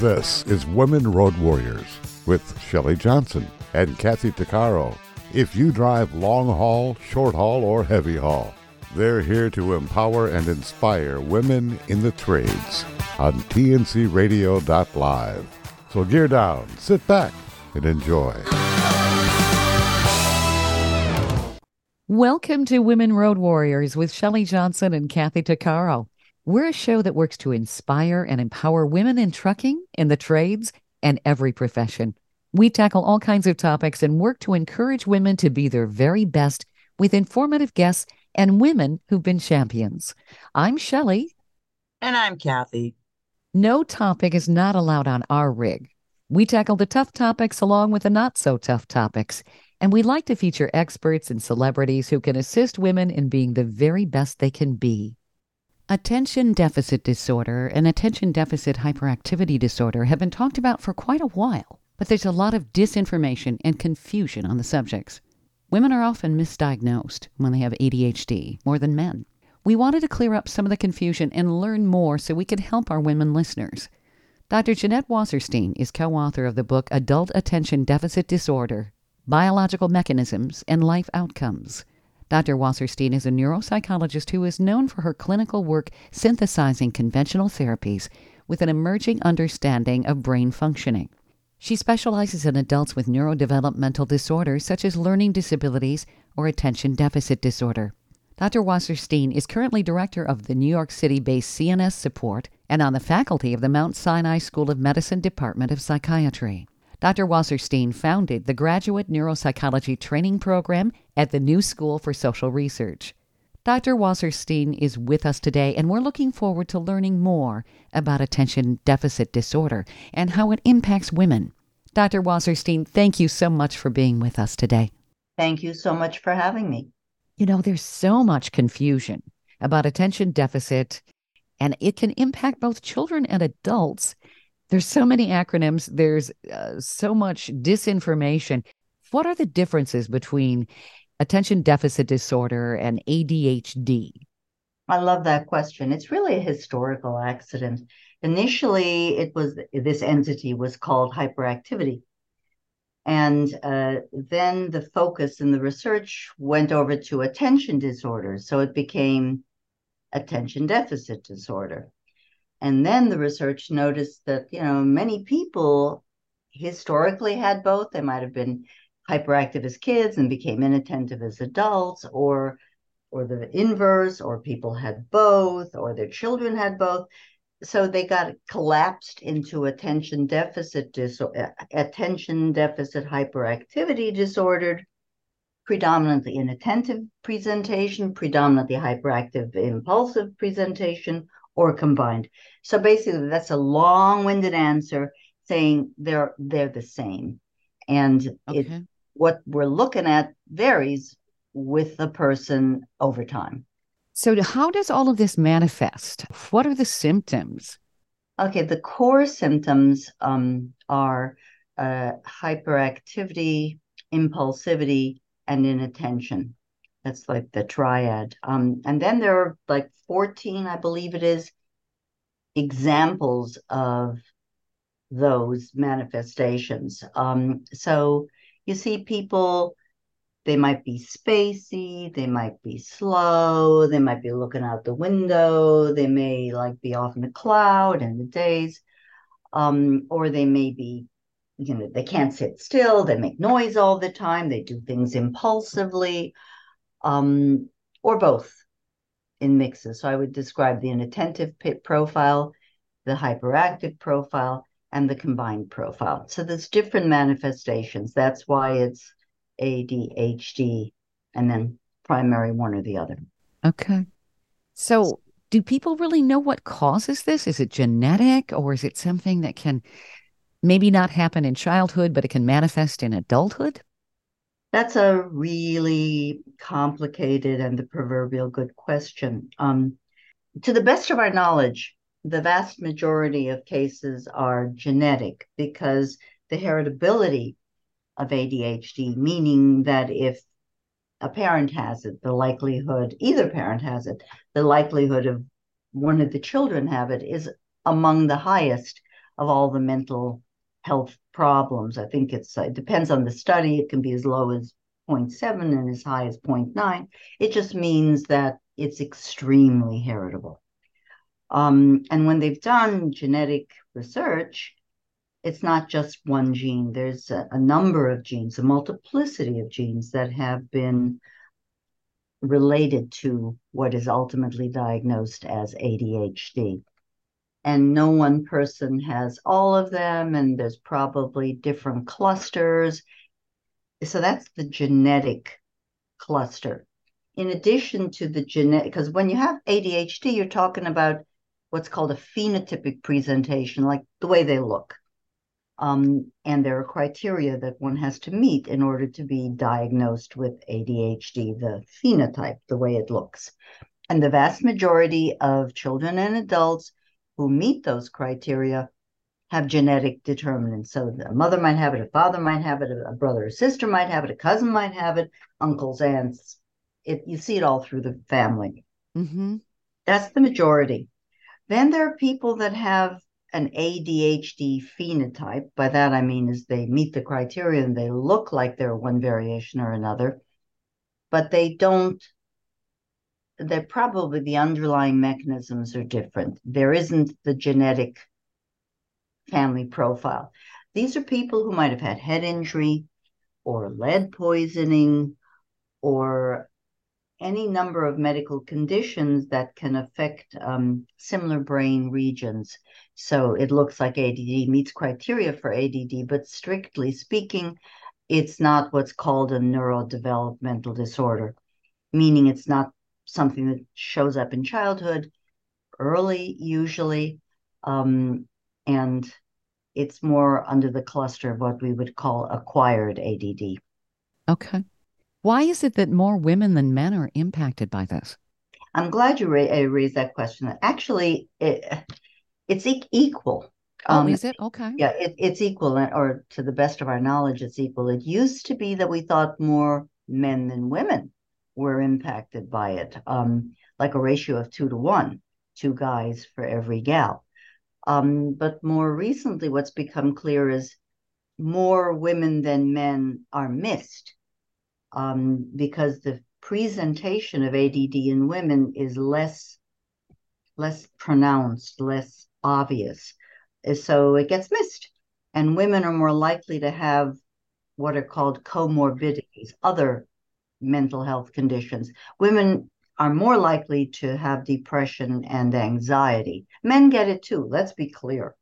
This is Women Road Warriors with Shelley Johnson and Kathy Tuccaro. If you drive long haul, short haul, or heavy haul, they're here to empower and inspire women in the trades on tncradio.live. So gear down, sit back, and enjoy. Welcome to Women Road Warriors with Shelley Johnson and Kathy Tuccaro. We're a show that works to inspire and empower women in trucking, in the trades, and every profession. We tackle all kinds of topics and work to encourage women to be their very best with informative guests and women who've been champions. I'm Shelley. And I'm Kathy. No topic is not allowed on our rig. We tackle the tough topics along with the not so tough topics. And we like to feature experts and celebrities who can assist women in being the very best they can be. Attention deficit disorder and attention deficit hyperactivity disorder have been talked about for quite a while, but there's a lot of disinformation and confusion on the subjects. Women are often misdiagnosed when they have ADHD more than men. We wanted to clear up some of the confusion and learn more so we could help our women listeners. Dr. Jeanette Wasserstein is co author of the book Adult Attention Deficit Disorder Biological Mechanisms and Life Outcomes. Dr. Wasserstein is a neuropsychologist who is known for her clinical work synthesizing conventional therapies with an emerging understanding of brain functioning. She specializes in adults with neurodevelopmental disorders such as learning disabilities or attention deficit disorder. Dr. Wasserstein is currently director of the New York City based CNS support and on the faculty of the Mount Sinai School of Medicine Department of Psychiatry. Dr. Wasserstein founded the Graduate Neuropsychology Training Program at the New School for Social Research. Dr. Wasserstein is with us today, and we're looking forward to learning more about attention deficit disorder and how it impacts women. Dr. Wasserstein, thank you so much for being with us today. Thank you so much for having me. You know, there's so much confusion about attention deficit, and it can impact both children and adults. There's so many acronyms, there's uh, so much disinformation. What are the differences between attention deficit disorder and ADHD? I love that question. It's really a historical accident. Initially, it was this entity was called hyperactivity. And uh, then the focus in the research went over to attention disorders. So it became attention deficit disorder. And then the research noticed that, you know, many people historically had both. They might have been hyperactive as kids and became inattentive as adults, or or the inverse, or people had both, or their children had both. So they got collapsed into attention deficit disorder, uh, attention deficit hyperactivity disordered, predominantly inattentive presentation, predominantly hyperactive impulsive presentation, or combined. So basically, that's a long-winded answer saying they're they're the same, and okay. it what we're looking at varies with the person over time. So, how does all of this manifest? What are the symptoms? Okay, the core symptoms um, are uh, hyperactivity, impulsivity, and inattention. That's like the triad. Um, and then there are like 14, I believe it is, examples of those manifestations. Um, so you see people, they might be spacey, they might be slow, they might be looking out the window, they may like be off in the cloud in the days, um, or they may be you know they can't sit still they make noise all the time they do things impulsively um, or both in mixes. So I would describe the inattentive pit profile, the hyperactive profile, and the combined profile. So there's different manifestations. That's why it's ADHD and then primary one or the other. Okay. So do people really know what causes this? Is it genetic or is it something that can maybe not happen in childhood, but it can manifest in adulthood? That's a really complicated and the proverbial good question. Um, to the best of our knowledge, the vast majority of cases are genetic because the heritability of ADHD, meaning that if a parent has it, the likelihood, either parent has it, the likelihood of one of the children have it is among the highest of all the mental health problems. I think it's it depends on the study. It can be as low as 0.7 and as high as 0.9. It just means that it's extremely heritable. Um, and when they've done genetic research, it's not just one gene. There's a, a, number of genes, a multiplicity of genes that have been related to what is ultimately diagnosed as ADHD. And no one person has all of them, and there's probably different clusters. So that's the genetic cluster. In addition to the genetic, because when you have ADHD, you're talking about what's called a phenotypic presentation, like the way they look. Um, and there are criteria that one has to meet in order to be diagnosed with ADHD, the phenotype, the way it looks. And the vast majority of children and adults who meet those criteria have genetic determinants. So a mother might have it, a father might have it, a brother or sister might have it, a cousin might have it, uncles, aunts. It, you see it all through the family. Mm-hmm. That's the majority. Then there are people that have an ADHD phenotype. By that I mean is they meet the criteria and they look like they're one variation or another, but they don't. They're probably the underlying mechanisms are different. There isn't the genetic family profile. These are people who might have had head injury or lead poisoning or any number of medical conditions that can affect um, similar brain regions. So it looks like ADD meets criteria for ADD, but strictly speaking, it's not what's called a neurodevelopmental disorder, meaning it's not something that shows up in childhood early, usually, um, and it's more under the cluster of what we would call acquired ADD. Okay. Why is it that more women than men are impacted by this? I'm glad you ra- uh, raised that question. Actually, it, it's e- equal. Oh, um, is it? Okay. Yeah, it, it's equal, uh, or to the best of our knowledge, it's equal. It used to be that we thought more men than women were impacted by it, um, like a ratio of two to one, two guys for every gal. Um, but more recently, what's become clear is more women than men are missed um, because the presentation of ADD in women is less less pronounced, less obvious. So it gets missed. And women are more likely to have what are called comorbidities, other mental health conditions. Women are more likely to have depression and anxiety. Men get it too, let's be clear.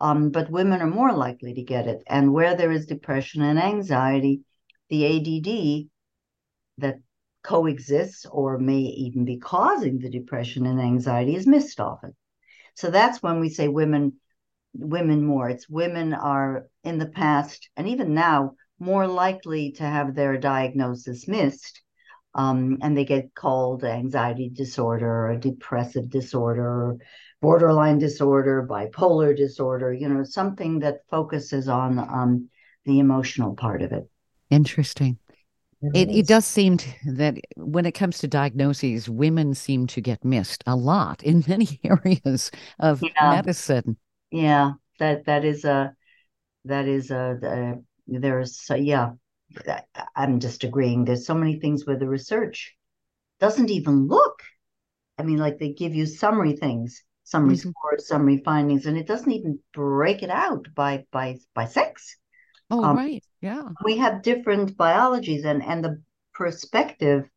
Um, but women are more likely to get it. And where there is depression and anxiety, the ADD that coexists or may even be causing the depression and anxiety is missed often. So that's when we say women women more. It's women are in the past and even now more likely to have their diagnosis missed. Um, and they get called anxiety disorder or depressive disorder, borderline disorder, bipolar disorder, you know, something that focuses on um, the emotional part of it. Interesting. It, it does seem to, that when it comes to diagnoses, women seem to get missed a lot in many areas of yeah. medicine. Yeah, that that is a that is a, a there's so yeah. I'm just agreeing. There's so many things where the research doesn't even look. I mean, like they give you summary things, summary mm-hmm. scores, summary findings, and it doesn't even break it out by by by sex. Oh, um, right. Yeah. We have different biologies and and the perspective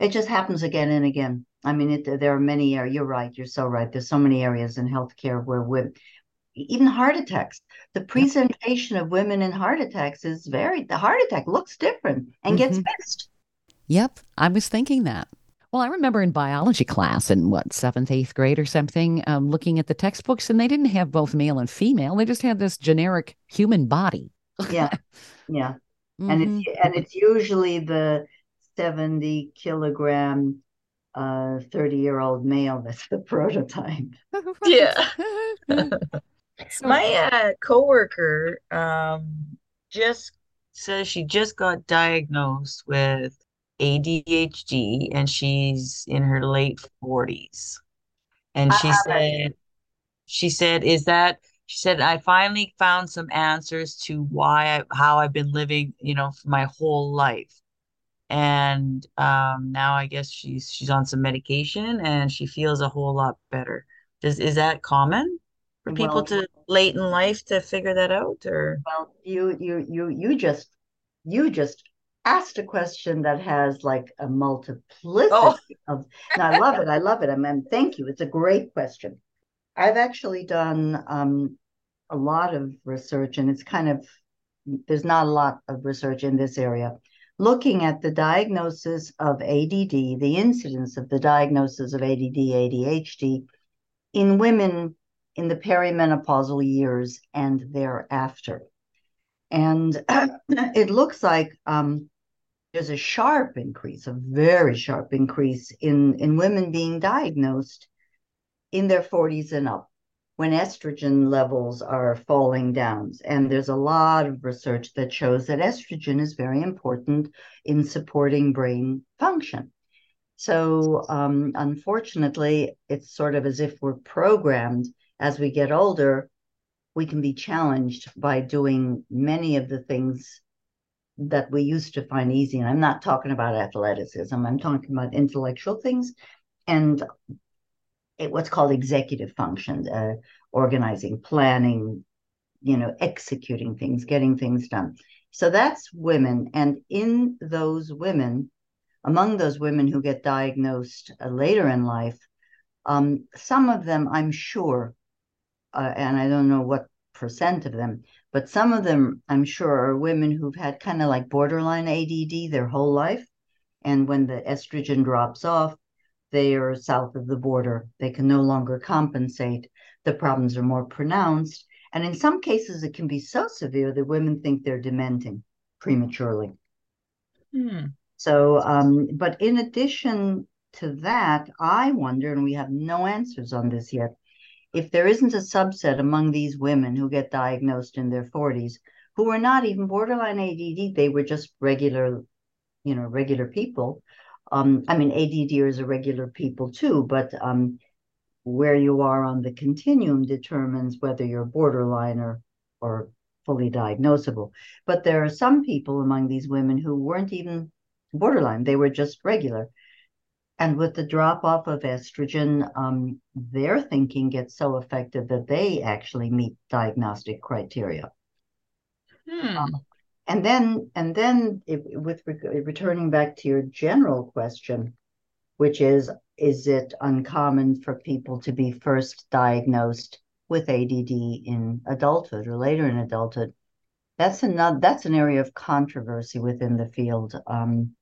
it just happens again and again. I mean, it, there are many areas. You're right. You're so right. There's so many areas in healthcare where women, even heart attacks, the presentation of women in heart attacks is very. The heart attack looks different and mm-hmm. gets missed. Yep, I was thinking that. Well, I remember in biology class in what seventh, eighth grade or something, um, looking at the textbooks, and they didn't have both male and female. They just had this generic human body yeah yeah mm-hmm. and it's mm-hmm. and it's usually the 70 kilogram uh 30 year old male that's the prototype yeah my uh coworker um just says she just got diagnosed with ADHD and she's in her late 40s and she said she said is that she said, I finally found some answers to why I, how I've been living, you know, for my whole life. And um, now I guess she's she's on some medication and she feels a whole lot better. Does is that common for people Well, to late in life to figure that out or? well, you you you you just you just asked a question that has like a multiplicity Oh. of. And I love it. I love it. I mean, thank you. It's a great question. I've actually done um, a lot of research, and it's kind of there's not a lot of research in this area looking at the diagnosis of ADD, the incidence of the diagnosis of ADD, ADHD in women in the perimenopausal years and thereafter. And it looks like um, there's a sharp increase, a very sharp increase in, in women being diagnosed in their 40s and up when estrogen levels are falling down. And there's a lot of research that shows that estrogen is very important in supporting brain function. So, um, unfortunately, it's sort of as if we're programmed as we get older, we can be challenged by doing many of the things that we used to find easy. And I'm not talking about athleticism, I'm talking about intellectual things and it, what's called executive functions, uh, organizing, planning, you know, executing things, getting things done. So that's women. And in those women, among those women who get diagnosed uh, later in life, um, some of them, I'm sure, uh, and I don't know what percent of them, but some of them, I'm sure, are women who've had kind of like borderline ADD their whole life. And when the estrogen drops off, they are south of the border. They can no longer compensate. The problems are more pronounced. And in some cases, it can be so severe that women think they're dementing prematurely. Hmm. So, um, but in addition to that, I wonder, and we have no answers on this yet, if there isn't a subset among these women who get diagnosed in their 40s who are not even borderline ADD, they were just regular, you know, regular people. Um, I mean, ADDers are regular people too, but um, where you are on the continuum determines whether you're borderline or, or fully diagnosable. But there are some people among these women who weren't even borderline, they were just regular. And with the drop off of estrogen, um, their thinking gets so affected that they actually meet diagnostic criteria. Hmm. Um, and then, and then, if, with re- returning back to your general question, which is, is it uncommon for people to be first diagnosed with ADD in adulthood or later in adulthood? That's another. That's an area of controversy within the field. Um,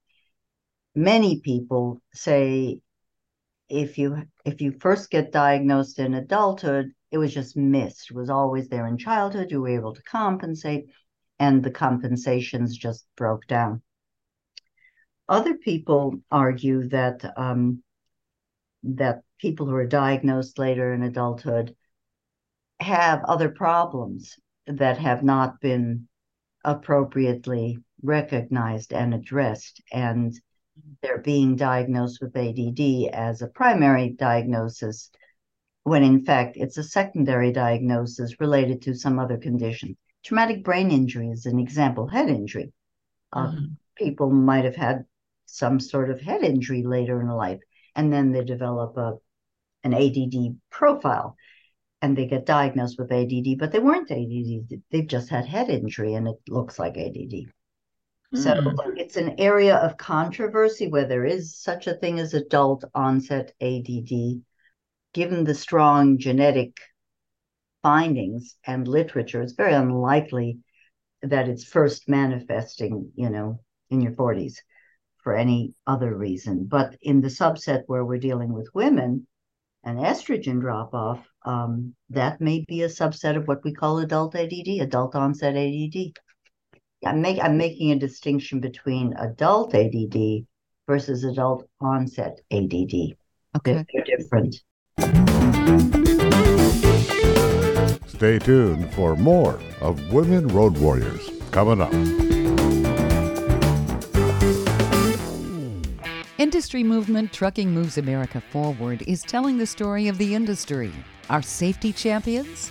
many people say if you if you first get diagnosed in adulthood, it was just missed. It was always there in childhood. You were able to compensate, and the compensations just broke down. Other people argue that um, that people who are diagnosed later in adulthood have other problems that have not been appropriately recognized and addressed, and they're being diagnosed with ADD as a primary diagnosis, when in fact it's a secondary diagnosis related to some other condition. Traumatic brain injury is an example, head injury. Uh, Mhm. People might have had some sort of head injury later in life, and then they develop a, an ADD profile and they get diagnosed with ADD, but they weren't ADD. They've just had head injury and it looks like ADD. So Hmm. it's an area of controversy where there is such a thing as adult onset ADD. Given the strong genetic findings and literature, it's very unlikely that it's first manifesting, you know, in your 40s for any other reason. But in the subset where we're dealing with women, an estrogen drop off, um, that may be a subset of what we call adult ADD, adult onset ADD. I'm, make, I'm making a distinction between adult ADD versus adult onset ADD. Okay. They're, they're different. Stay tuned for more of Women Road Warriors coming up. Industry movement Trucking Moves America Forward is telling the story of the industry, our safety champions,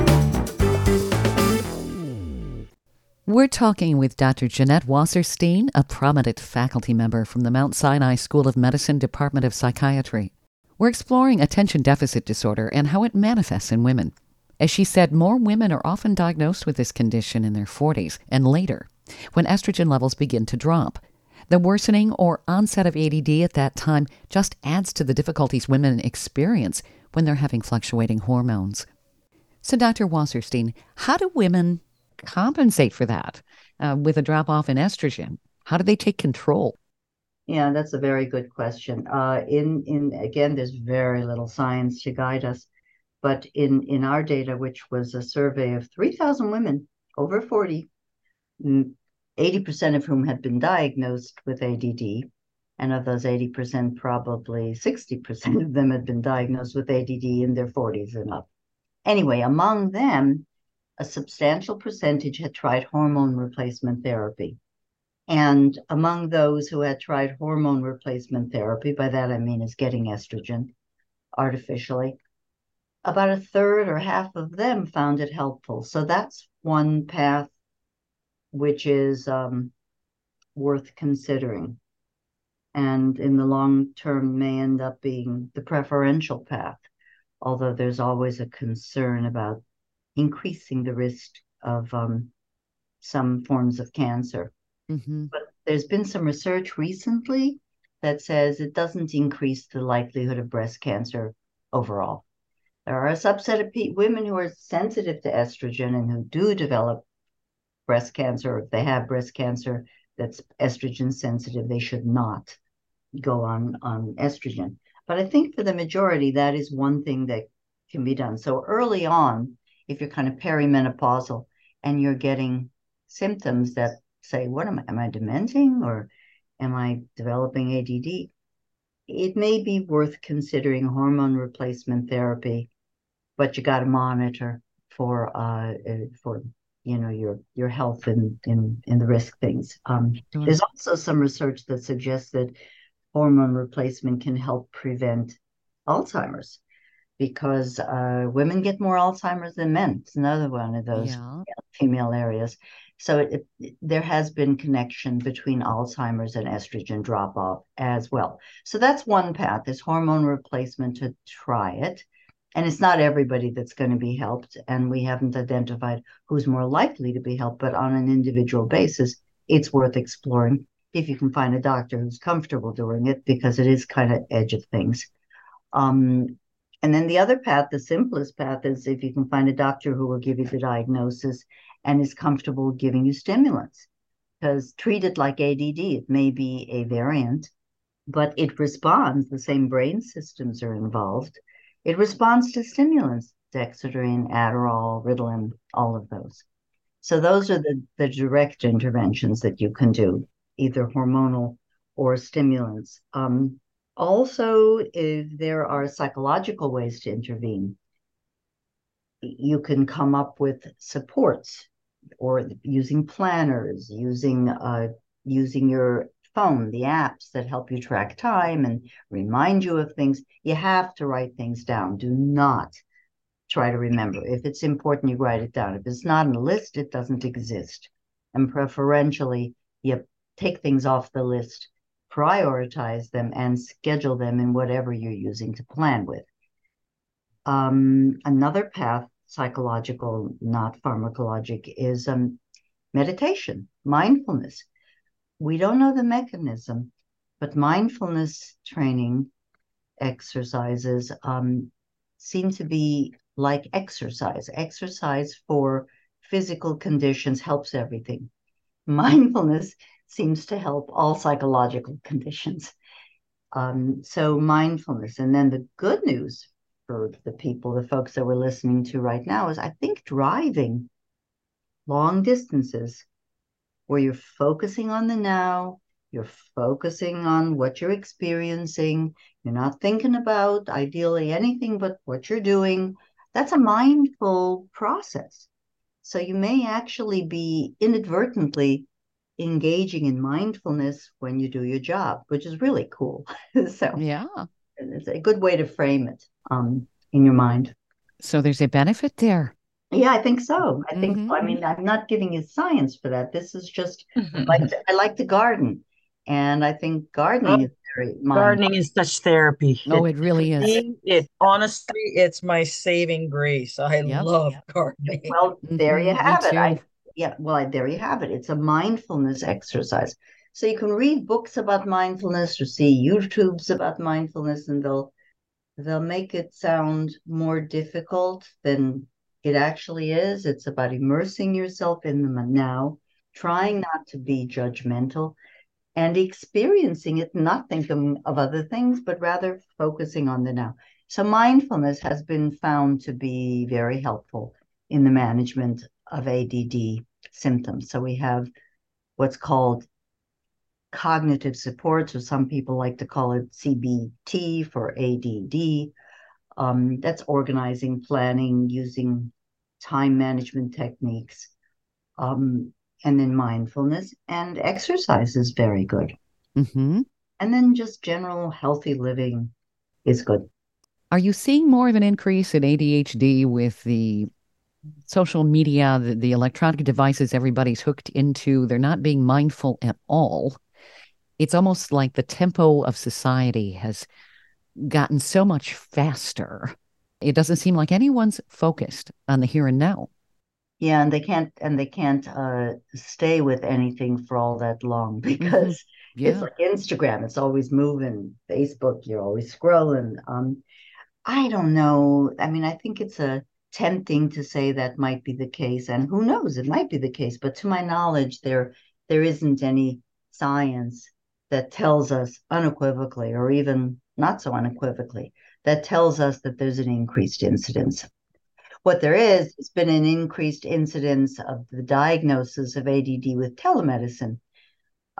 We're talking with Dr. Jeanette Wasserstein, a prominent faculty member from the Mount Sinai School of Medicine Department of Psychiatry. We're exploring attention deficit disorder and how it manifests in women. As she said, more women are often diagnosed with this condition in their 40s and later, when estrogen levels begin to drop. The worsening or onset of ADD at that time just adds to the difficulties women experience when they're having fluctuating hormones. So, Dr. Wasserstein, how do women compensate for that uh, with a drop off in estrogen? How do they take control? Yeah, that's a very good question. Uh, in in again, there's very little science to guide us, but in in our data, which was a survey of 3,000 women over 40, 80% of whom had been diagnosed with ADD. And of those 80%, probably 60% of them had been diagnosed with ADD in their 40s and up. Anyway, among them, a substantial percentage had tried hormone replacement therapy. And among those who had tried hormone replacement therapy, by that I mean is getting estrogen artificially, about a third or half of them found it helpful. So that's one path which is um, worth considering and in the long term may end up being the preferential path, although there's always a concern about increasing the risk of um, some forms of cancer. Mm-hmm. But there's been some research recently that says it doesn't increase the likelihood of breast cancer overall. There are a subset of pe- women who are sensitive to estrogen and who do develop breast cancer, if they have breast cancer that's estrogen sensitive, they should not go on, on estrogen. But I think for the majority, that is one thing that can be done. So early on, if you're kind of perimenopausal and you're getting symptoms that say, what am I, am I dementing or am I developing ADD? It may be worth considering hormone replacement therapy, but you got to monitor for uh, for you know your your health and in in the risk things. Um, mm-hmm. There's also some research that suggests that hormone replacement can help prevent Alzheimer's because uh, women get more Alzheimer's than men. It's another one of those yeah. female areas. So it, it, there has been connection between Alzheimer's and estrogen drop off as well. So that's one path is hormone replacement to try it and it's not everybody that's going to be helped and we haven't identified who's more likely to be helped but on an individual basis it's worth exploring if you can find a doctor who's comfortable doing it because it is kind of edge of things um, and then the other path the simplest path is if you can find a doctor who will give you the diagnosis and is comfortable giving you stimulants because treat it like add it may be a variant but it responds the same brain systems are involved it responds to stimulants, dexedrine, Adderall, Ritalin, all of those. So those are the, the direct interventions that you can do, either hormonal or stimulants. Um, also, if there are psychological ways to intervene, you can come up with supports or using planners, using uh, using your phone, the apps that help you track time and remind you of things. You have to write things down. Do not try to remember. If it's important, you write it down. If it's not on the list, it doesn't exist. And preferentially, you take things off the list, prioritize them, and schedule them in whatever you're using to plan with. Um, another path, psychological, not pharmacologic, is um, meditation, mindfulness we don't know the mechanism, but mindfulness training exercises um, seem to be like exercise. Exercise for physical conditions helps everything. Mindfulness seems to help all psychological conditions. Um, so, mindfulness. And then the good news for the people, the folks that we're listening to right now, is I think driving long distances where you're focusing on the now, you're focusing on what you're experiencing, you're not thinking about ideally anything but what you're doing. That's a mindful process. So you may actually be inadvertently engaging in mindfulness when you do your job, which is really cool. so yeah, it's a good way to frame it um, in your mind. So there's a benefit there. Yeah, I think so. I think mm-hmm. I mean I'm not giving you science for that. This is just mm-hmm. like I like to garden, and I think gardening oh, is very gardening is such therapy. Oh, it, it really is. It, it, honestly, it's my saving grace. I yep. love gardening. Well, there you mm-hmm, have it. I yeah, well, there you have it. It's a mindfulness exercise. So you can read books about mindfulness or see YouTubes about mindfulness, and they'll they'll make it sound more difficult than it actually is. It's about immersing yourself in the now, trying not to be judgmental, and experiencing it, not thinking of other things, but rather focusing on the now. So mindfulness has been found to be very helpful in the management of ADD symptoms. So we have what's called cognitive supports, or some people like to call it CBT for ADD. Um, that's organizing, planning, using time management techniques, um, and then mindfulness and exercise is very good. Mm-hmm. And then just general healthy living is good. Are you seeing more of an increase in ADHD with the social media, the, the electronic devices everybody's hooked into? They're not being mindful at all it's almost like the tempo of society has gotten so much faster. It doesn't seem like anyone's focused on the here and now. Yeah, and they can't and they can't uh, stay with anything for all that long because mm-hmm. yeah. it's like Instagram. It's always moving. Facebook, you're always scrolling. Um, I don't know. I mean, I think it's a tempting to say that might be the case, and who knows? It might be the case. But to my knowledge, there there isn't any science that tells us unequivocally, or even not so unequivocally, that tells us that there's an increased incidence. What there is, it's been an increased incidence of the diagnosis of ADD with telemedicine,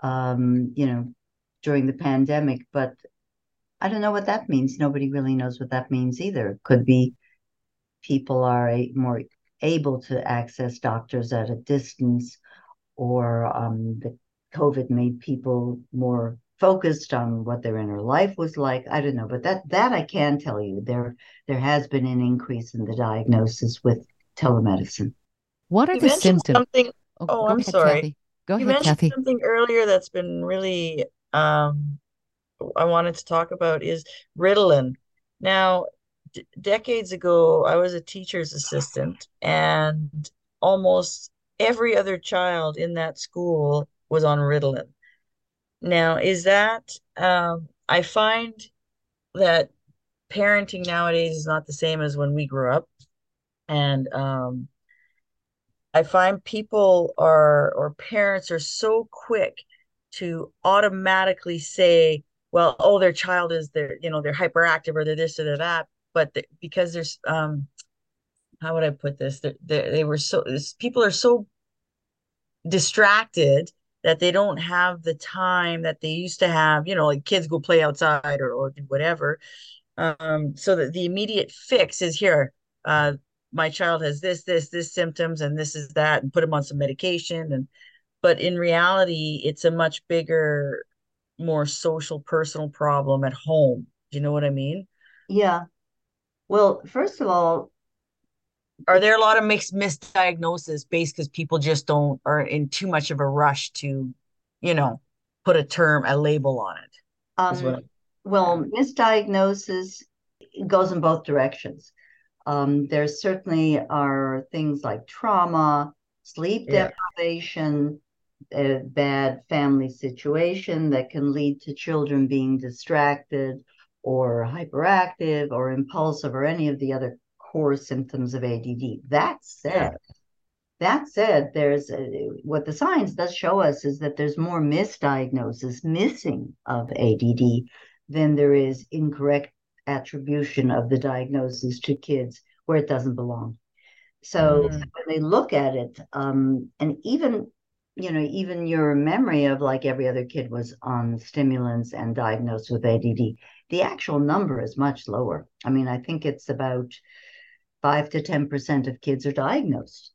um, you know, during the pandemic. But I don't know what that means. Nobody really knows what that means either. It could be people are more able to access doctors at a distance, or um, the COVID made people more focused on what their inner life was like. I don't know, but that that I can tell you there there has been an increase in the diagnosis with telemedicine. What are you the symptoms? Something, oh, oh I'm ahead, sorry. Kathy. Go you ahead, mentioned Kathy. something earlier that's been really um, I wanted to talk about is Ritalin. Now, decades ago, I was a teacher's assistant, and almost every other child in that school was on Ritalin. Now, is that, um, I find that parenting nowadays is not the same as when we grew up. And um, I find people are, or parents are so quick to automatically say, well, oh, their child is their, you know, they're hyperactive or they're this or they're that. But the, because there's, um, how would I put this? They, they, were so, people are so distracted that they don't have the time that they used to have, you know, like kids go play outside or, or do whatever. Um, so that the immediate fix is here. Uh, my child has this, this, this symptoms, and this is that, and put them on some medication. And but in reality, it's a much bigger, more social, personal problem at home. Do you know what I mean? Yeah. Well, first of all, are there a lot of mixed misdiagnosis based because people just don't are in too much of a rush to you know put a term a label on it um, well misdiagnosis goes in both directions. Um, there certainly are things like trauma sleep deprivation a bad family situation that can lead to children being distracted or hyperactive or impulsive or any of the other core symptoms of ADD. That said, that said, there's a, what the science does show us is that there's more misdiagnosis, missing of ADD than there is incorrect attribution of the diagnosis to kids where it doesn't belong. So, mm. when they look at it, um, and even you know, even your memory of like every other kid was on stimulants and diagnosed with ADD, the actual number is much lower. I mean, I think it's about five to 10% of kids are diagnosed.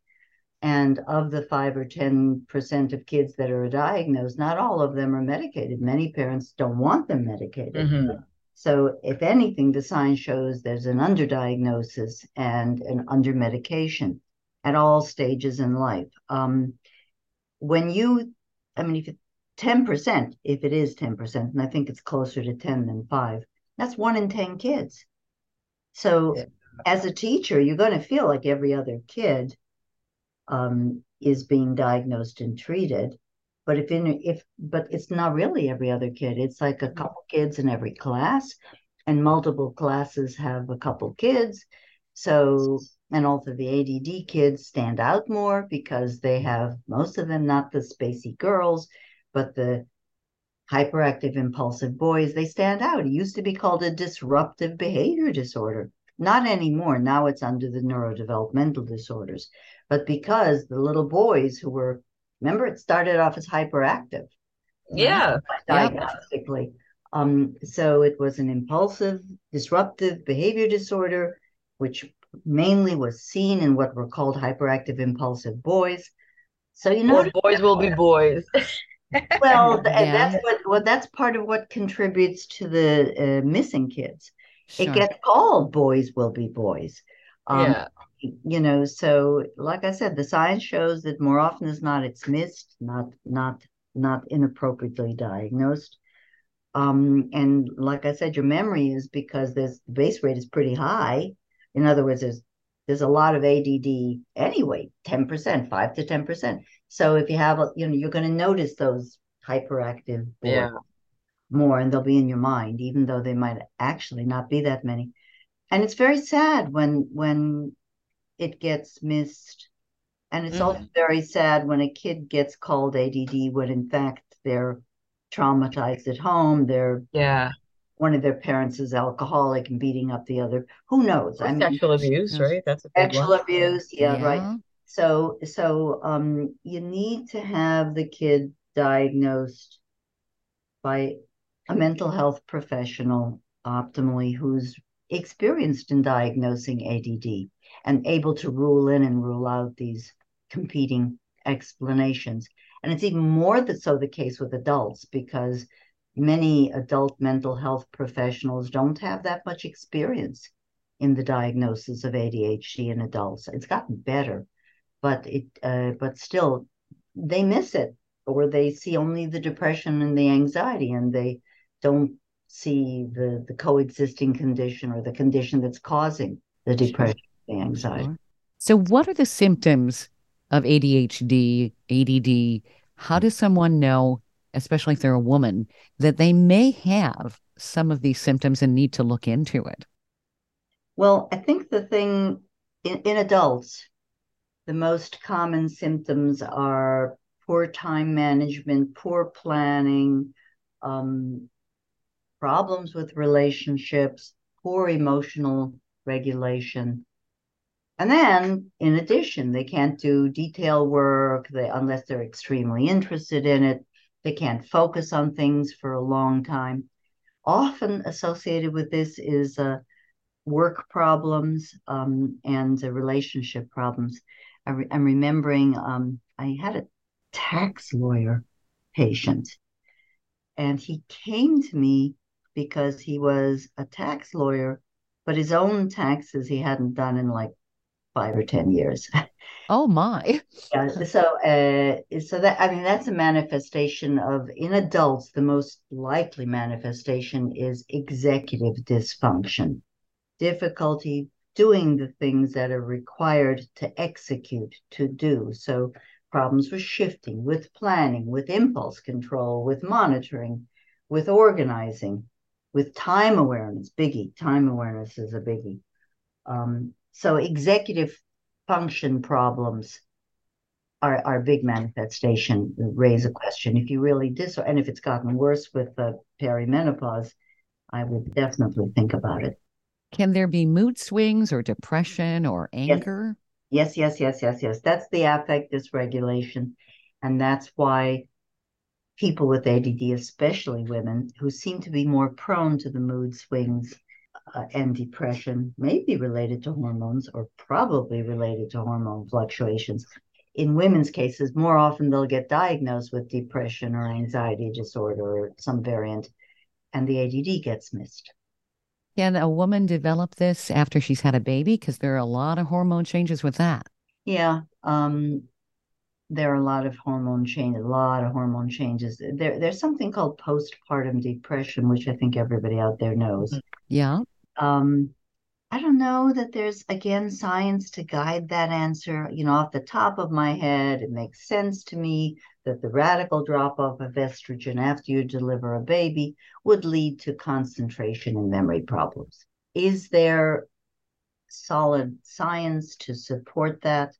And of the five or 10% of kids that are diagnosed, not all of them are medicated. Many parents don't want them medicated. Mm-hmm. So, if anything, the sign shows there's an underdiagnosis and an undermedication at all stages in life. Um, when you, I mean, if 10%, if it is 10%, and I think it's closer to 10 than 5, that's one in 10 kids. So, yeah. as a teacher, you're going to feel like every other kid um, is being diagnosed and treated. But if in if but it's not really every other kid. It's like a mm-hmm. couple kids in every class, and multiple classes have a couple kids. So and also the ADD kids stand out more because they have most of them not the spacey girls, but the hyperactive impulsive boys. They stand out. It used to be called a disruptive behavior disorder. Not anymore. Now it's under the neurodevelopmental disorders. But because the little boys who were, remember, it started off as hyperactive. Yeah. Diagnostically. Um, so it was an impulsive, disruptive behavior disorder, which mainly was seen in what were called hyperactive impulsive boys. So you know, boys will be boys. well, yeah. and that's what well, that's part of what contributes to the uh, missing kids. Sure. It gets called boys will be boys. Um, yeah you know so like i said the science shows that more often than not it's missed not not not inappropriately diagnosed um, and like i said your memory is because this the base rate is pretty high in other words there's there's a lot of add anyway 10% 5 to 10% so if you have a, you know you're going to notice those hyperactive yeah. more and they'll be in your mind even though they might actually not be that many and it's very sad when when it gets missed. And it's mm-hmm. also very sad when a kid gets called ADD when in fact they're traumatized at home. They're yeah. One of their parents is alcoholic and beating up the other. Who knows? I mean, sexual abuse, right? That's a sexual one. abuse. Yeah, yeah, right. So, so um, you need to have the kid diagnosed by a mental health professional optimally who's experienced in diagnosing ADD and able to rule in and rule out these competing explanations. And it's even more that so the case with adults because many adult mental health professionals don't have that much experience in the diagnosis of ADHD in adults. It's gotten better, but it uh, but still they miss it or they see only the depression and the anxiety and they don't see the the coexisting condition or the condition that's causing the depression the anxiety. So, what are the symptoms of ADHD, ADD? How does someone know, especially if they're a woman, that they may have some of these symptoms and need to look into it? Well, I think the thing in, in adults, the most common symptoms are poor time management, poor planning, um, problems with relationships, poor emotional regulation, and then, in addition, they can't do detail work they, unless they're extremely interested in it. They can't focus on things for a long time. Often associated with this is uh, work problems um, and uh, relationship problems. I am remembering um, I had a tax lawyer patient, and he came to me because he was a tax lawyer, but his own taxes he hadn't done in like five or ten years. Oh my! yeah. So, uh, so that I mean, that's a manifestation of in adults. The most likely manifestation is executive dysfunction, difficulty doing the things that are required to execute to do. So, problems with shifting, with planning, with impulse control, with monitoring, with organizing, with time awareness. Biggie, time awareness is a biggie. Um, so executive function problems are, are big manifestation, raise a question. If you really dis and if it's gotten worse with the perimenopause, I would definitely think about it. Can there be mood swings or depression or anger? Yes, yes, yes, yes, yes. That's the affect dysregulation. And that's why people with ADD, especially women who seem to be more prone to the mood swings uh, and depression, may be related to hormones or probably related to hormone fluctuations. In women's cases, more often they'll get diagnosed with depression or anxiety disorder or some variant, and the ADD gets missed. Can a woman develop this after she's had a baby? Because there are a lot of hormone changes with that. Yeah, um, there are a lot of hormone changes, a lot of hormone changes. There, there's something called postpartum depression, which I think everybody out there knows. Yeah. Um, I don't know that there's again science to guide that answer. You know, off the top of my head, it makes sense to me that the radical drop off of estrogen after you deliver a baby would lead to concentration and memory problems. Is there solid science to support that?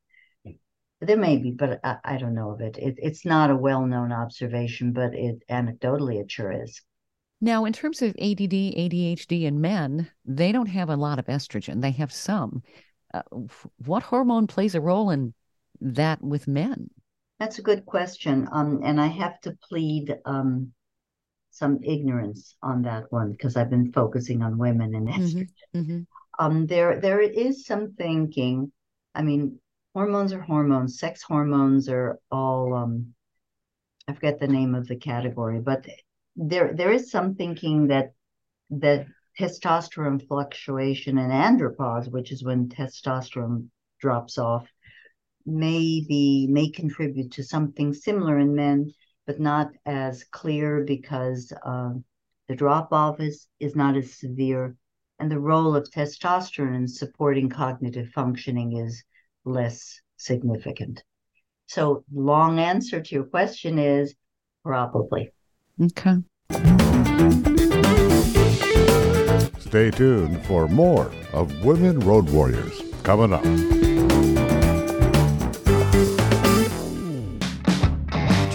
There may be, but I, I don't know of it. it. It's not a well known observation, but it anecdotally it sure is. Now, in terms of ADD, ADHD in men, they don't have a lot of estrogen. They have some. Uh, what hormone plays a role in that with men? That's a good question. Um, and I have to plead um, some ignorance on that one because I've been focusing on women and estrogen. Mm-hmm, mm-hmm. Um, there, there is some thinking. I mean, hormones are hormones. Sex hormones are all. Um, I forget the name of the category, but there, there is some thinking that that testosterone fluctuation and andropause, which is when testosterone drops off, may be may contribute to something similar in men, but not as clear because uh, the drop off is is not as severe, and the role of testosterone in supporting cognitive functioning is less significant. So, long answer to your question is probably. Okay. Stay tuned for more of Women Road Warriors coming up.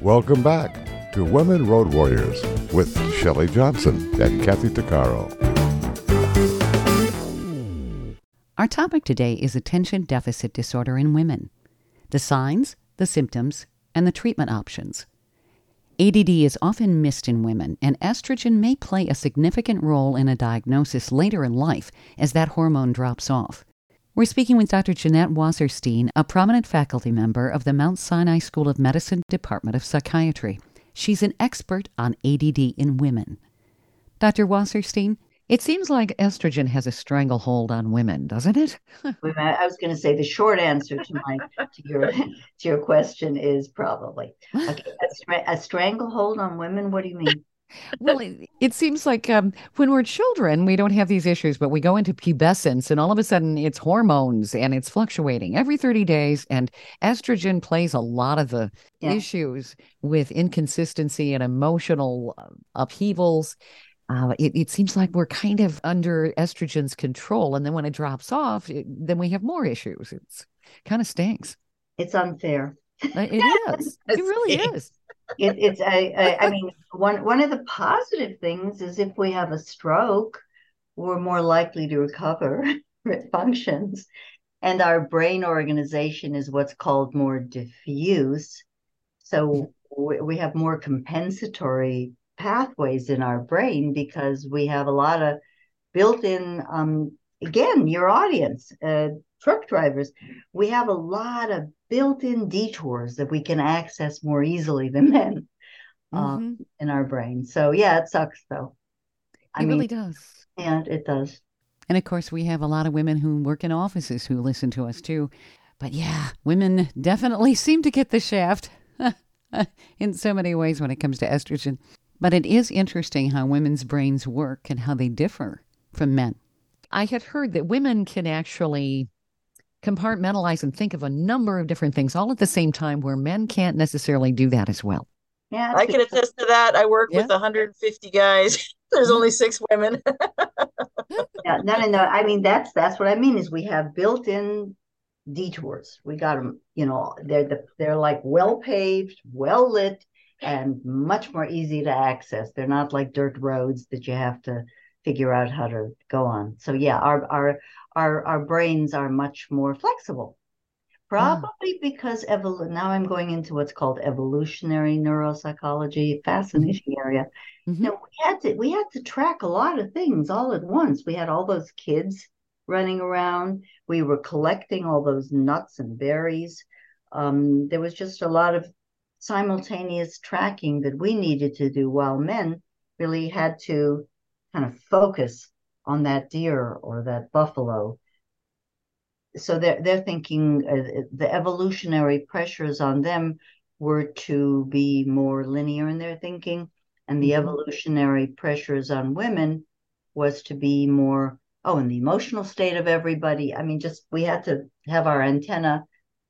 Welcome back to Women Road Warriors with Shelley Johnson and Kathy Tuccaro. Our topic today is attention deficit disorder in women the signs, the symptoms, and the treatment options. ADD is often missed in women, and estrogen may play a significant role in a diagnosis later in life as that hormone drops off. We're speaking with Dr. Jeanette Wasserstein, a prominent faculty member of the Mount Sinai School of Medicine Department of Psychiatry. She's an expert on ADD in women. Dr. Wasserstein, it seems like estrogen has a stranglehold on women, doesn't it? I was going to say the short answer to my to your to your question is probably okay. A, a stranglehold on women. What do you mean? Well, it, it, seems like um, when we're children, we don't have these issues, but we go into pubescence and all of a sudden it's hormones and it's fluctuating every 30 days. And estrogen plays a lot of the yeah. issues with inconsistency and emotional uh, upheavals. Uh, it, it, seems like we're kind of under estrogen's control. And then when it drops off, it, then we have more issues. It's kind of stinks. It's unfair. It is. it really is it, it's I, I, mean one one of the positive things is if we have a stroke, we're more likely to recover functions, and our brain organization is what's called more diffuse. So we, we have more compensatory pathways in our brain because we have a lot of built-in um, again your audience uh, truck drivers we have a lot of built-in detours that we can access more easily than men um, mm-hmm. in our brain. So yeah, it sucks though. I it mean, really does. And it does. And of course, we have a lot of women who work in offices who listen to us too. But yeah, women definitely seem to get the shaft in so many ways when it comes to estrogen. But it is interesting how women's brains work and how they differ from men. I had heard that women can actually compartmentalize and think of a number of different things all at the same time where men can't necessarily do that as well. Yeah, I can attest to that. I work Yeah. with 150 guys. There's only mm-hmm. six women. Yeah, no, no, no. I mean, that's that's what I mean is we have built-in detours. We got them, you know, they're the, they're like well paved, well lit, and much more easy to access. They're not like dirt roads that you have to figure out how to go on. So yeah, our our our our brains are much more flexible. Probably because evol- now I'm going into what's called evolutionary neuropsychology, fascinating area. Mhm. You know, we had to we had to track a lot of things all at once. We had all those kids running around. We were collecting all those nuts and berries. Um, there was just a lot of simultaneous tracking that we needed to do, while men really had to kind of focus on that deer or that buffalo. So they're they're thinking uh, the evolutionary pressures on them were to be more linear in their thinking, and the Mhm. evolutionary pressures on women was to be more oh, in the emotional state of everybody. I mean, just we had to have our antenna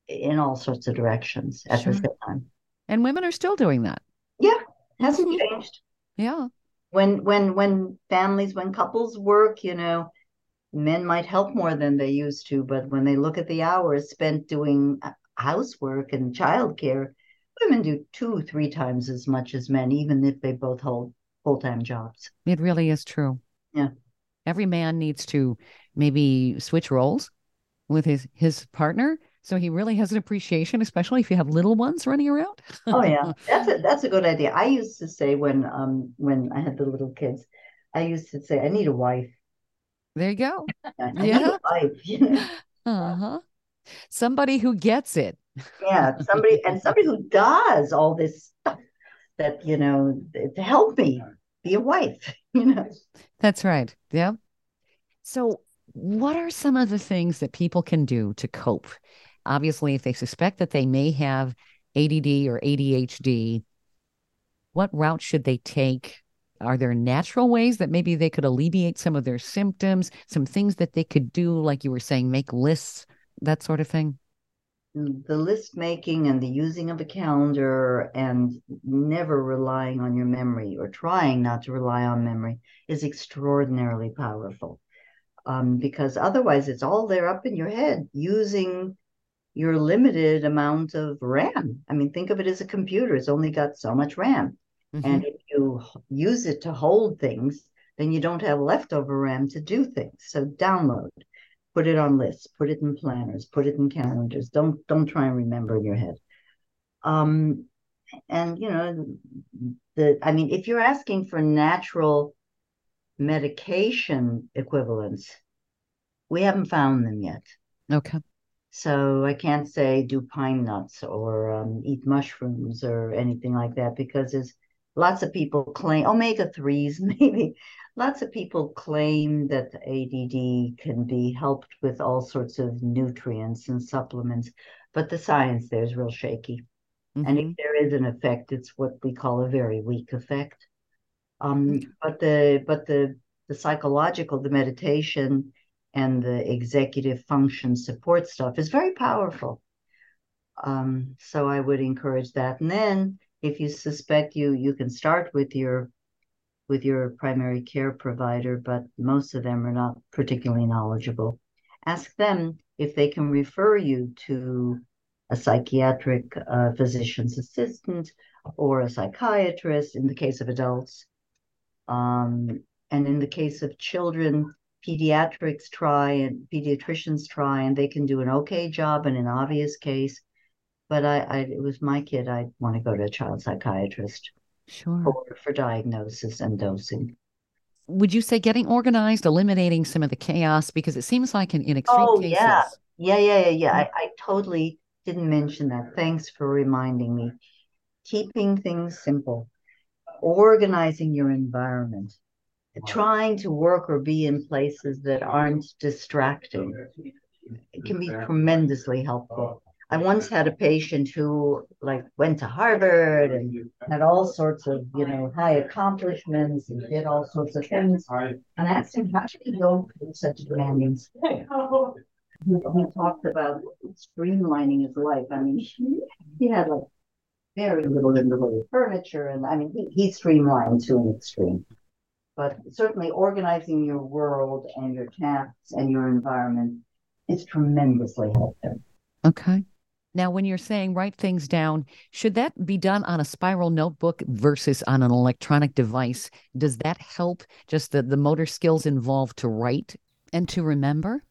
in all sorts of directions at Sure. the same time. And women are still doing that. Yeah, hasn't Mhm. changed. Yeah. When when when families, when couples work, you know, men might help more than they used to, but when they look at the hours spent doing uh, housework and childcare, women do two, three times as much as men, even if they both hold full-time jobs. It really is true. Yeah. Every man needs to maybe switch roles with his his partner so he really has an appreciation, especially if you have little ones running around. Oh yeah, that's a that's a good idea. I used to say when um when I had the little kids, I used to say I need a wife. There you go. I need Yeah. a wife. You know? Uh-huh. Somebody who gets it. Yeah, somebody and somebody who does all this stuff that you know to help me be a wife. You know. That's right. Yeah. So, what are some of the things that people can do to cope? Obviously, if they suspect that they may have ADD or ADHD, what route should they take? Are there natural ways that maybe they could alleviate some of their symptoms, some things that they could do, like you were saying, make lists, that sort of thing? the list making and the using of a calendar and never relying on your memory or trying not to rely on memory is extraordinarily powerful um, because otherwise it's all there up in your head using your limited amount of RAM. I mean, think of it as a computer, it's only got so much RAM. Mhm. And if you use it to hold things, then you don't have leftover RAM to do things. So download, put it on lists, put it in planners, put it in calendars. Don't don't try and remember in your head. Um, and you know, the I mean, if you're asking for natural medication equivalents, we haven't found them yet. Okay. So I can't say do pine nuts or um, eat mushrooms or anything like that because there's lots of people claim omega threes maybe. Lots of people claim that ADD can be helped with all sorts of nutrients and supplements, but the science there is real shaky. And if Mhm. there is an effect, it's what we call a very weak effect. Um, but the but the the psychological, the meditation, and the executive function support stuff is very powerful. Um, so I would encourage that. And then if you suspect you you can start with your with your primary care provider, but most of them are not particularly knowledgeable. Ask them if they can refer you to a psychiatric uh, physician's assistant or a psychiatrist in the case of adults. Um, and in the case of children, pediatrics try and pediatricians try, and they can do an okay job in an obvious case. But I, I it was my kid. I want to go to a child psychiatrist Sure. for, for diagnosis and dosing. Would you say getting organized, eliminating some of the chaos? Because it seems like in, in extreme Oh, cases, yeah. Yeah, yeah, yeah, yeah. I, I totally didn't mention that. Thanks for reminding me. Keeping things simple, organizing your environment, trying to work or be in places that aren't distracting. It can be tremendously helpful. Oh, I once had a patient who like went to Harvard and had all sorts of, you know, high accomplishments and did all sorts of things. And I asked him, how did he go through such a demanding? He, he talked about streamlining his life. I mean, he, he had like very little in the way of furniture, and I mean, he, he streamlined to an extreme. But certainly, organizing your world and your tasks and your environment is tremendously helpful. Okay. Now, when you're saying write things down, should that be done on a spiral notebook versus on an electronic device? Does that help just the, the motor skills involved to write and to remember?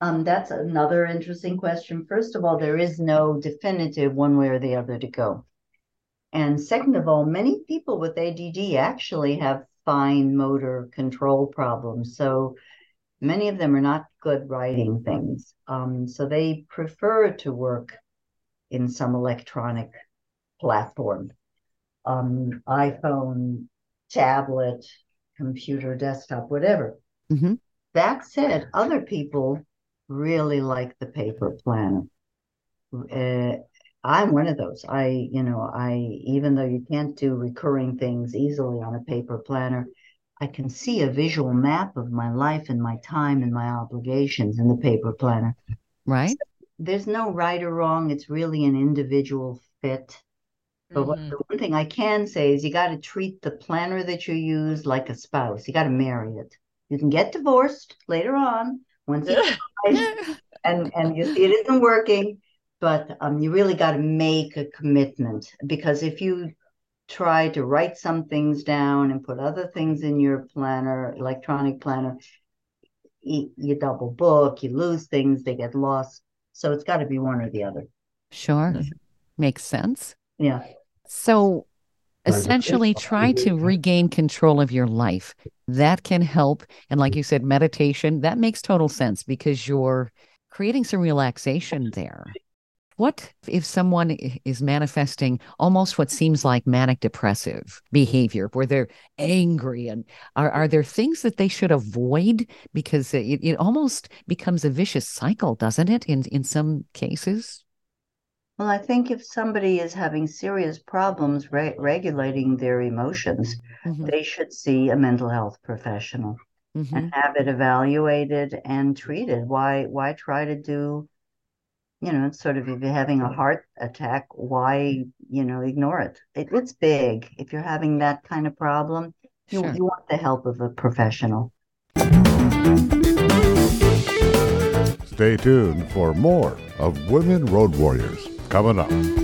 Um, that's another interesting question. First of all, there is no definitive one way or the other to go. And second of all, many people with ADD actually have fine motor control problems. So many of them are not good writing things. Um, so they prefer to work in some electronic platform, um, iPhone, tablet, computer, desktop, whatever. Mhm. That said, other people really like the paper planner. Uh, I'm one of those. I, you know, I even though you can't do recurring things easily on a paper planner, I can see a visual map of my life and my time and my obligations in the paper planner. Right? There's no right or wrong. It's really an individual fit. But what, Mhm. the one thing I can say is you got to treat the planner that you use like a spouse. You got to marry it. You can get divorced later on once you and and you see it isn't working, but um, you really got to make a commitment because if you try to write some things down and put other things in your planner, electronic planner, you, you double book, you lose things, they get lost. So it's got to be one or the other. Sure. Makes sense. Yeah. So essentially try to regain control of your life. That can help. And like you said, meditation, that makes total sense because you're creating some relaxation there. What if someone is manifesting almost what seems like manic depressive behavior where they're angry and are, are there things that they should avoid because it, it almost becomes a vicious cycle doesn't it in in some cases Well, I think if somebody is having serious problems re- regulating their emotions, Mhm, they should see a mental health professional. mhm. and have it evaluated and treated. Why why try to do, you know, it's sort of if you're having a heart attack, why, you know, ignore it? it it's big. If you're having that kind of problem, you, Sure. you want the help of a professional. Stay tuned for more of Women Road Warriors coming up.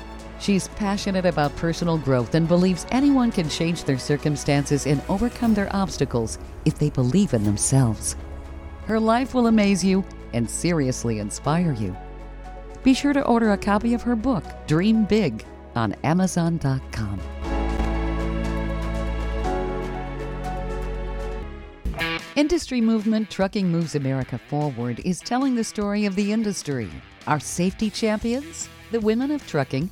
She's passionate about personal growth and believes anyone can change their circumstances and overcome their obstacles if they believe in themselves. Her life will amaze you and seriously inspire you. Be sure to order a copy of her book, Dream Big, on Amazon.com. Industry movement Trucking Moves America Forward is telling the story of the industry. Our safety champions, the women of trucking,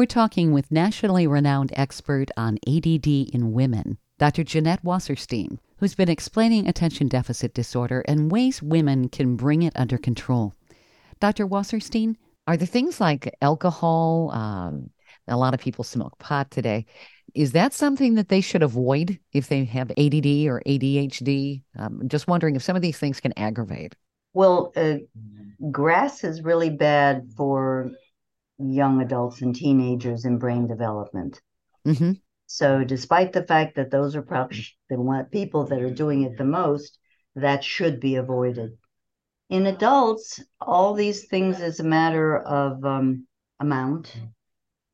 We're talking with nationally renowned expert on ADD in women, Dr. Jeanette Wasserstein, who's been explaining attention deficit disorder and ways women can bring it under control. Dr. Wasserstein, are there things like alcohol, um, A lot of people smoke pot today. Is that something that they should avoid if they have ADD or ADHD? Um, just wondering if some of these things can aggravate. Well, uh, grass is really bad for young adults and teenagers in brain development. Mm-hmm. So, despite the fact that those are probably the people that are doing it the most, that should be avoided. In adults, all these things is a matter of um, amount.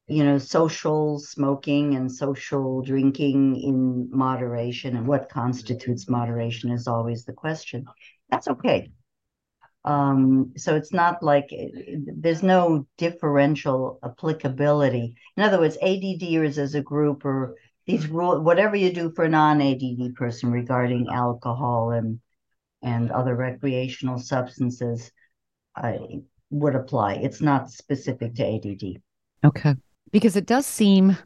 You know, social smoking and social drinking in moderation, and what constitutes moderation is always the question. That's okay. Um, so it's not like there's no differential applicability. In other words, ADDers as a group or these rule, whatever you do for a non-ADD person regarding alcohol and and other recreational substances, uh, would apply. It's not specific to ADD. Okay, because it does seem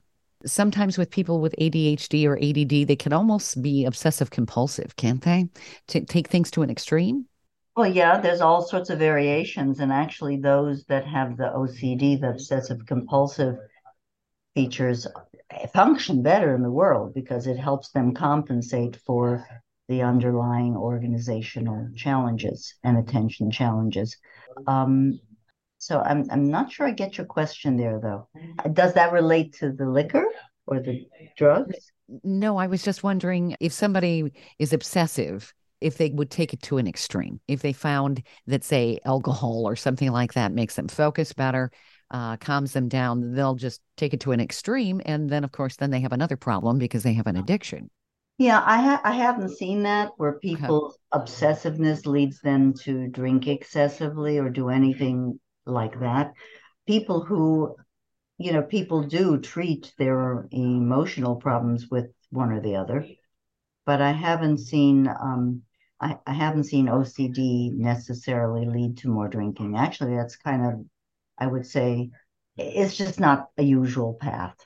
sometimes with people with ADHD or ADD, they can almost be obsessive compulsive, can't they? To take things to an extreme. Well, yeah, there's all sorts of variations, and actually, those that have the OCD, the obsessive compulsive features, function better in the world because it helps them compensate for the underlying organizational challenges and attention challenges. Um, so I'm I'm not sure I get your question there though. Does that relate to the liquor or the drugs? No, I was just wondering if somebody is obsessive if they would take it to an extreme. If they found that, say, alcohol or something like that makes them focus better, uh, calms them down, they'll just take it to an extreme. And then, of course, then they have another problem because they have an addiction. Yeah, I, ha- I haven't seen that where people's okay. obsessiveness leads them to drink excessively or do anything like that. People who, you know, people do treat their emotional problems with one or the other, but I haven't seen um, I, I haven't seen OCD necessarily lead to more drinking. Actually, that's kind of, I would say, it's just not a usual path.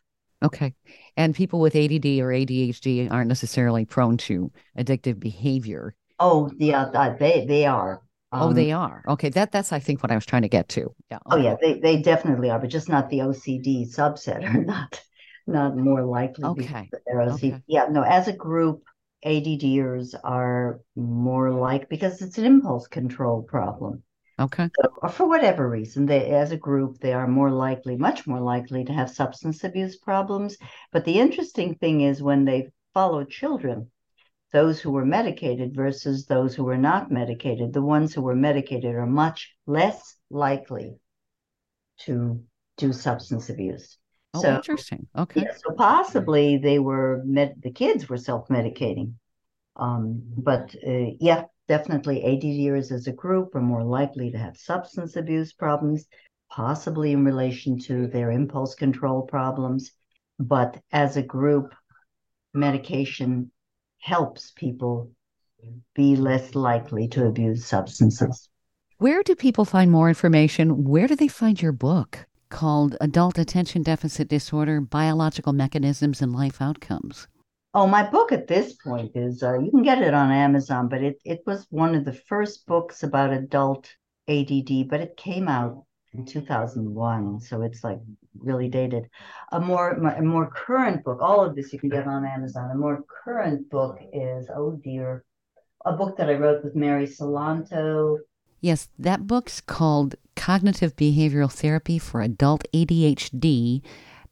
Okay. And people with ADD or ADHD aren't necessarily prone to addictive behavior. Oh, yeah, they they are. Um, oh, they are. Okay, that that's I think what I was trying to get to. Yeah. Oh yeah, they they definitely are, but just not the OCD subset, or not not more likely. Okay. Okay. Yeah. No, as a group, ADDers are more like because it's an impulse control problem. Okay. So, or for whatever reason, they as a group they are more likely, much more likely to have substance abuse problems. But the interesting thing is when they follow children, those who were medicated versus those who were not medicated, the ones who were medicated are much less likely to do substance abuse. Oh, so, interesting. Okay. Yeah, so possibly they were med- the kids were self medicating, um, but uh, yeah, definitely ADDers as a group are more likely to have substance abuse problems, possibly in relation to their impulse control problems. But as a group, medication helps people be less likely to abuse substances. Where do people find more information? Where do they find your book? Called Adult Attention Deficit Disorder Biological Mechanisms and Life Outcomes. Oh, my book at this point is uh, you can get it on Amazon, but it, it was one of the first books about adult ADD, but it came out in 2001, so it's like really dated. A more a more current book, all of this you can get on Amazon. A more current book is oh dear, a book that I wrote with Mary Solanto. Yes, that book's called Cognitive Behavioral Therapy for Adult ADHD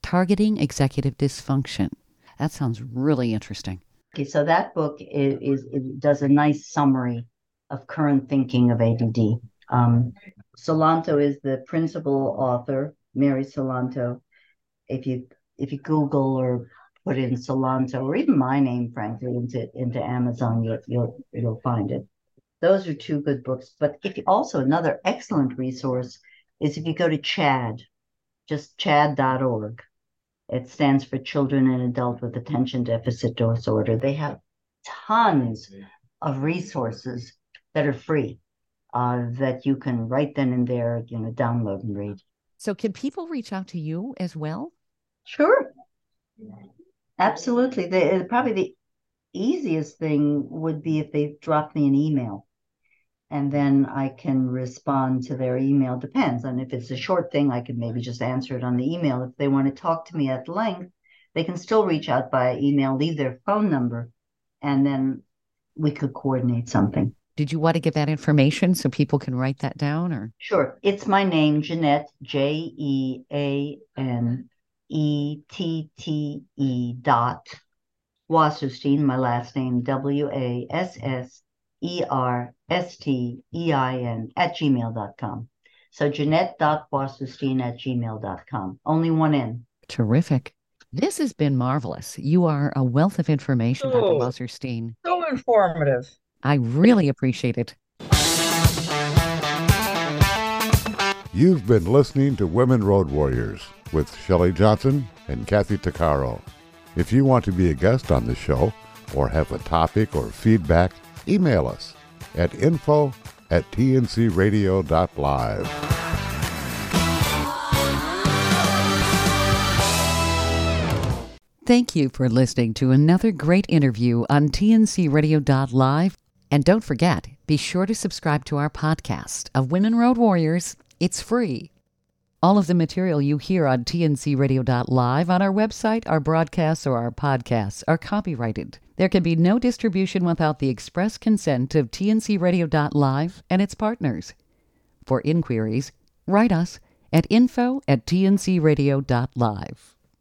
Targeting Executive Dysfunction. That sounds really interesting. Okay, so that book is, is, does a nice summary of current thinking of ADD. Um, Solanto is the principal author, Mary Solanto. If you if you Google or put in Solanto or even my name, frankly, into into Amazon, you'll you'll you'll find it. Those are two good books. But if you, also another excellent resource is if you go to CHADD, just chadd.org. It stands for Children and Adult with Attention Deficit Disorder. They have tons of resources that are free uh, that you can right then and there, you know, download and read. So, can people reach out to you as well? Sure, absolutely. They, probably the easiest thing would be if they dropped me an email and then I can respond to their email. Depends. And if it's a short thing, I could maybe just answer it on the email. If they want to talk to me at length, they can still reach out by email, leave their phone number, and then we could coordinate something. Did you want to give that information so people can write that down or? Sure. It's my name, Jeanette, J E A N E T T E dot Wasserstein, my last name, W A S S E R S T E I N at gmail.com. So Jeanette.wasserstein at gmail.com. Only one N. Terrific. This has been marvelous. You are a wealth of information, Dr. Oh. Wasserstein. So informative. I really appreciate it. You've been listening to Women Road Warriors with Shelley Johnson and Kathy Tuccaro. If you want to be a guest on the show or have a topic or feedback, email us at info at tncradio.live. Thank you for listening to another great interview on TNCRadio.live. And don't forget, be sure to subscribe to our podcast of Women Road Warriors. It's free. All of the material you hear on TNCRadio.live on our website, our broadcasts, or our podcasts are copyrighted. There can be no distribution without the express consent of TNCRadio.live and its partners. For inquiries, write us at info at tncradio.live.